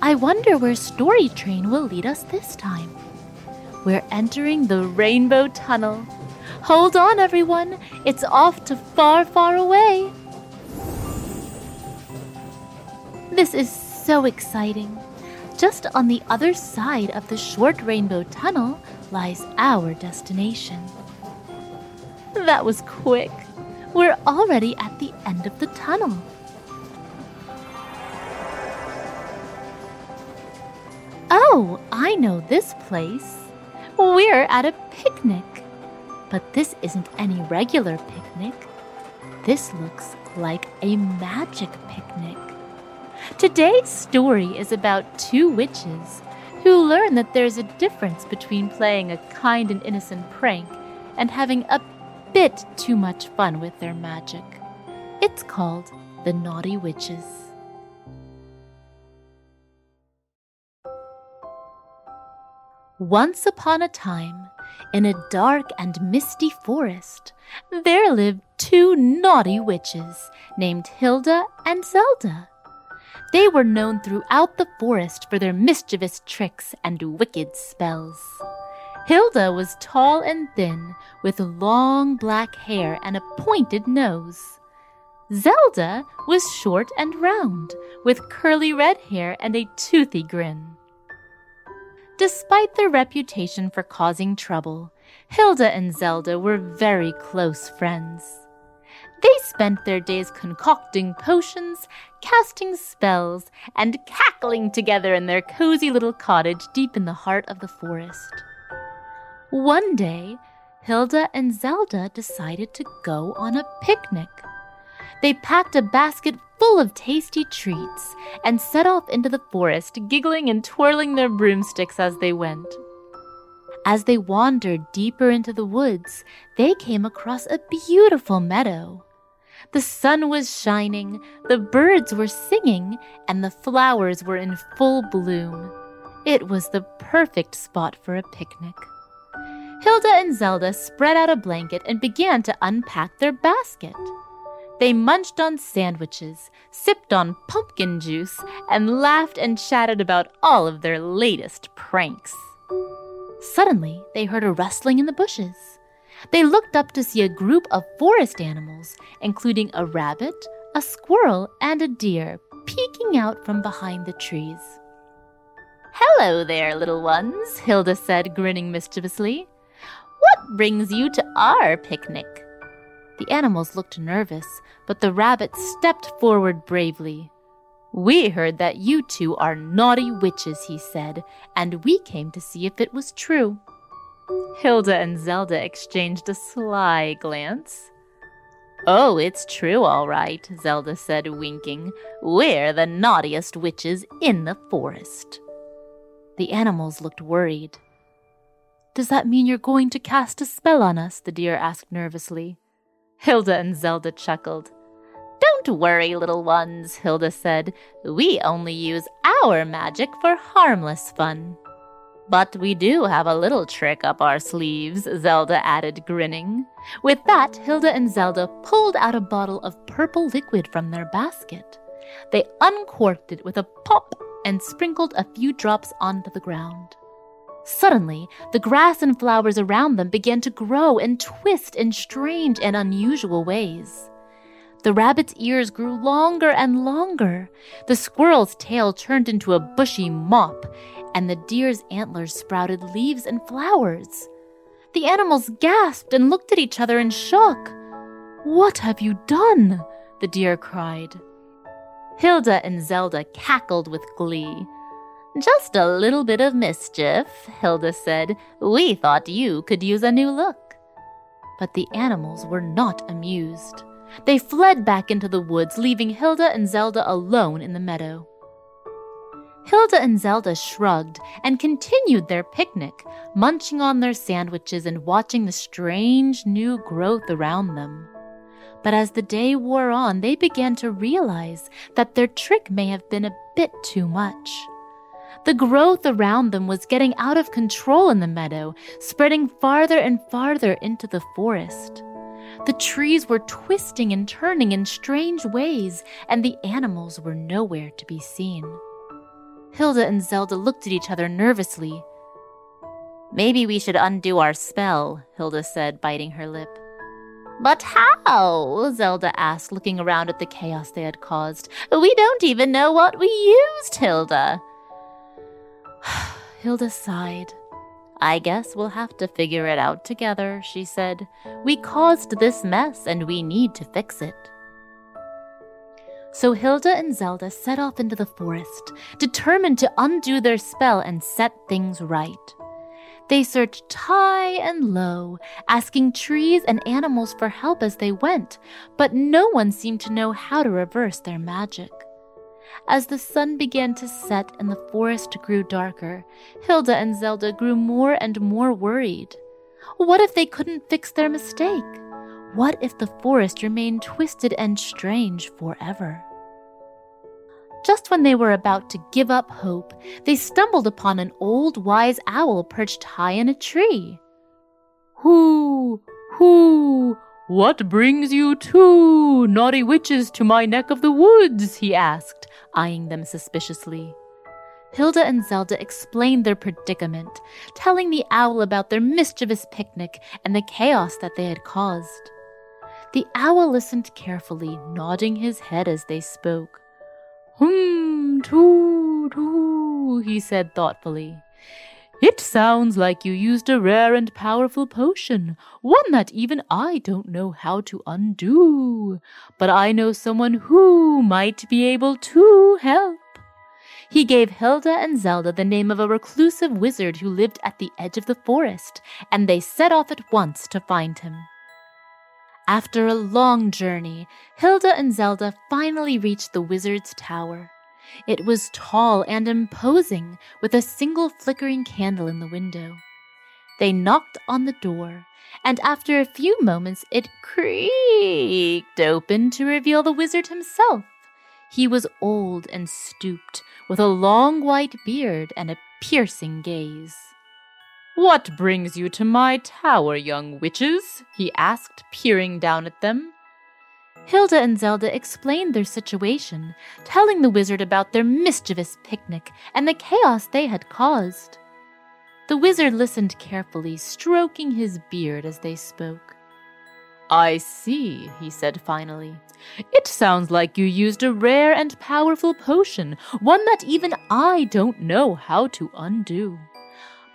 I wonder where Story Train will lead us this time. We're entering the Rainbow Tunnel. Hold on, everyone. It's off to far, far away. This is so exciting. Just on the other side of the short Rainbow Tunnel lies our destination. That was quick. We're already at the end of the tunnel. Oh, I know this place. We're at a picnic. But this isn't any regular picnic. This looks like a magic picnic. Today's story is about two witches who learn that there's a difference between playing a kind and innocent prank and having a bit too much fun with their magic. It's called The Naughty Witches. Once upon a time, in a dark and misty forest, there lived two naughty witches named Hilda and Zelda. They were known throughout the forest for their mischievous tricks and wicked spells. Hilda was tall and thin, with long black hair and a pointed nose. Zelda was short and round, with curly red hair and a toothy grin. Despite their reputation for causing trouble, Hilda and Zelda were very close friends. They spent their days concocting potions, casting spells, and cackling together in their cozy little cottage deep in the heart of the forest. One day, Hilda and Zelda decided to go on a picnic. They packed a basket full of tasty treats and set off into the forest, giggling and twirling their broomsticks as they went. As they wandered deeper into the woods, they came across a beautiful meadow. The sun was shining, the birds were singing, and the flowers were in full bloom. It was the perfect spot for a picnic. Hilda and Zelda spread out a blanket and began to unpack their basket. They munched on sandwiches, sipped on pumpkin juice, and laughed and chatted about all of their latest pranks. Suddenly, they heard a rustling in the bushes. They looked up to see a group of forest animals, including a rabbit, a squirrel, and a deer, peeking out from behind the trees. Hello there, little ones, Hilda said, grinning mischievously. What brings you to our picnic? The animals looked nervous, but the rabbit stepped forward bravely. We heard that you two are naughty witches, he said, and we came to see if it was true. Hilda and Zelda exchanged a sly glance. Oh, it's true, all right, Zelda said, winking. We're the naughtiest witches in the forest. The animals looked worried. Does that mean you're going to cast a spell on us? the deer asked nervously. Hilda and Zelda chuckled. Don't worry, little ones, Hilda said. We only use our magic for harmless fun. But we do have a little trick up our sleeves, Zelda added, grinning. With that, Hilda and Zelda pulled out a bottle of purple liquid from their basket. They uncorked it with a pop and sprinkled a few drops onto the ground. Suddenly, the grass and flowers around them began to grow and twist in strange and unusual ways. The rabbit's ears grew longer and longer. The squirrel's tail turned into a bushy mop, and the deer's antlers sprouted leaves and flowers. The animals gasped and looked at each other in shock. What have you done? the deer cried. Hilda and Zelda cackled with glee. Just a little bit of mischief, Hilda said. We thought you could use a new look. But the animals were not amused. They fled back into the woods, leaving Hilda and Zelda alone in the meadow. Hilda and Zelda shrugged and continued their picnic, munching on their sandwiches and watching the strange new growth around them. But as the day wore on, they began to realize that their trick may have been a bit too much. The growth around them was getting out of control in the meadow, spreading farther and farther into the forest. The trees were twisting and turning in strange ways, and the animals were nowhere to be seen. Hilda and Zelda looked at each other nervously. Maybe we should undo our spell, Hilda said, biting her lip. But how? Zelda asked, looking around at the chaos they had caused. We don't even know what we used, Hilda. Hilda sighed. I guess we'll have to figure it out together, she said. We caused this mess and we need to fix it. So Hilda and Zelda set off into the forest, determined to undo their spell and set things right. They searched high and low, asking trees and animals for help as they went, but no one seemed to know how to reverse their magic. As the sun began to set and the forest grew darker, Hilda and Zelda grew more and more worried. What if they couldn't fix their mistake? What if the forest remained twisted and strange forever? Just when they were about to give up hope, they stumbled upon an old wise owl perched high in a tree. Who, who, what brings you two naughty witches to my neck of the woods? he asked, eyeing them suspiciously. Hilda and Zelda explained their predicament, telling the owl about their mischievous picnic and the chaos that they had caused. The owl listened carefully, nodding his head as they spoke. Hum, too, too, he said thoughtfully. It sounds like you used a rare and powerful potion, one that even I don't know how to undo. But I know someone who might be able to help. He gave Hilda and Zelda the name of a reclusive wizard who lived at the edge of the forest, and they set off at once to find him. After a long journey, Hilda and Zelda finally reached the wizard's tower. It was tall and imposing, with a single flickering candle in the window. They knocked on the door, and after a few moments it creaked open to reveal the wizard himself. He was old and stooped, with a long white beard and a piercing gaze. What brings you to my tower, young witches? he asked, peering down at them. Hilda and Zelda explained their situation, telling the wizard about their mischievous picnic and the chaos they had caused. The wizard listened carefully, stroking his beard as they spoke. I see, he said finally. It sounds like you used a rare and powerful potion, one that even I don't know how to undo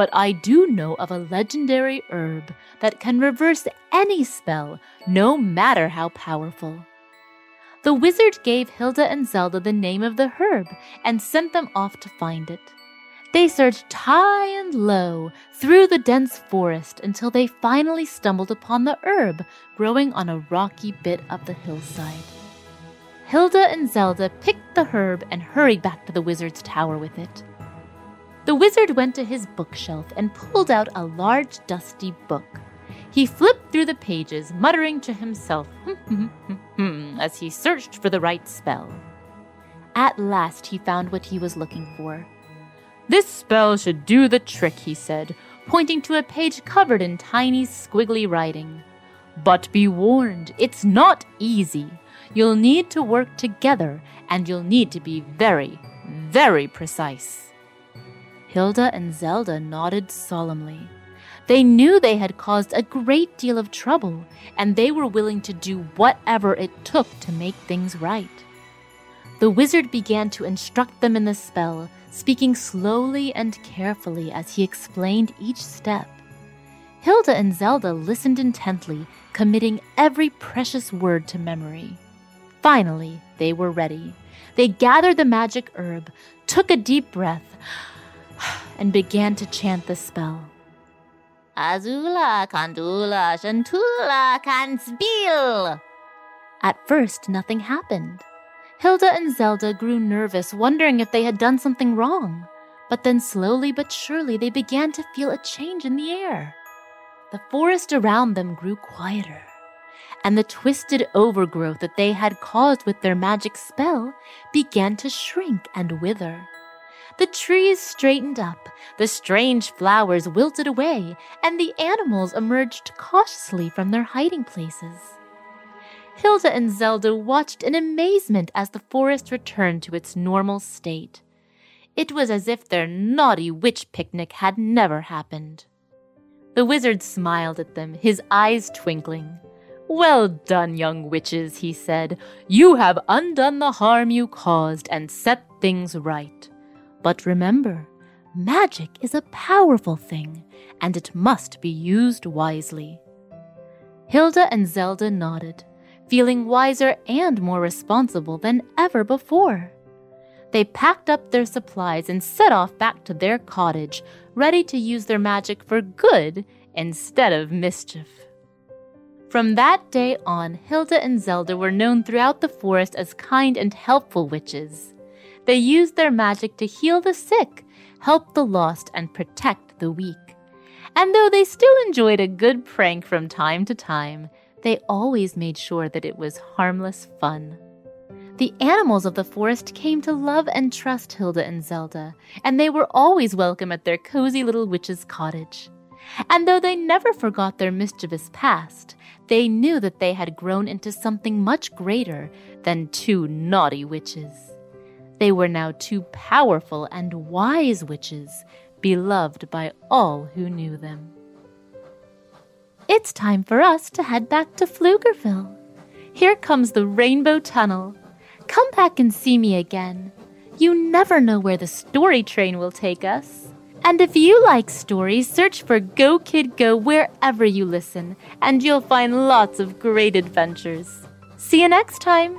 but I do know of a legendary herb that can reverse any spell, no matter how powerful. The wizard gave Hilda and Zelda the name of the herb and sent them off to find it. They searched high and low through the dense forest until they finally stumbled upon the herb growing on a rocky bit of the hillside. Hilda and Zelda picked the herb and hurried back to the wizard's tower with it. The wizard went to his bookshelf and pulled out a large, dusty book. He flipped through the pages, muttering to himself hmm, hmm, hmm, as he searched for the right spell. At last, he found what he was looking for. This spell should do the trick, he said, pointing to a page covered in tiny, squiggly writing. But be warned, it's not easy. You'll need to work together, and you'll need to be very, very precise. Hilda and Zelda nodded solemnly. They knew they had caused a great deal of trouble, and they were willing to do whatever it took to make things right. The wizard began to instruct them in the spell, speaking slowly and carefully as he explained each step. Hilda and Zelda listened intently, committing every precious word to memory. Finally, they were ready. They gathered the magic herb, took a deep breath, and began to chant the spell. Azula, Kandula, Shantula, Kanspil. At first, nothing happened. Hilda and Zelda grew nervous, wondering if they had done something wrong. But then, slowly but surely, they began to feel a change in the air. The forest around them grew quieter, and the twisted overgrowth that they had caused with their magic spell began to shrink and wither. The trees straightened up, the strange flowers wilted away, and the animals emerged cautiously from their hiding places. Hilda and Zelda watched in amazement as the forest returned to its normal state. It was as if their naughty witch picnic had never happened. The wizard smiled at them, his eyes twinkling. Well done, young witches, he said. You have undone the harm you caused and set things right. But remember, magic is a powerful thing, and it must be used wisely. Hilda and Zelda nodded, feeling wiser and more responsible than ever before. They packed up their supplies and set off back to their cottage, ready to use their magic for good instead of mischief. From that day on, Hilda and Zelda were known throughout the forest as kind and helpful witches. They used their magic to heal the sick, help the lost, and protect the weak. And though they still enjoyed a good prank from time to time, they always made sure that it was harmless fun. The animals of the forest came to love and trust Hilda and Zelda, and they were always welcome at their cozy little witch's cottage. And though they never forgot their mischievous past, they knew that they had grown into something much greater than two naughty witches. They were now two powerful and wise witches, beloved by all who knew them. It's time for us to head back to Pflugerville. Here comes the Rainbow Tunnel. Come back and see me again. You never know where the story train will take us. And if you like stories, search for Go Kid Go wherever you listen, and you'll find lots of great adventures. See you next time!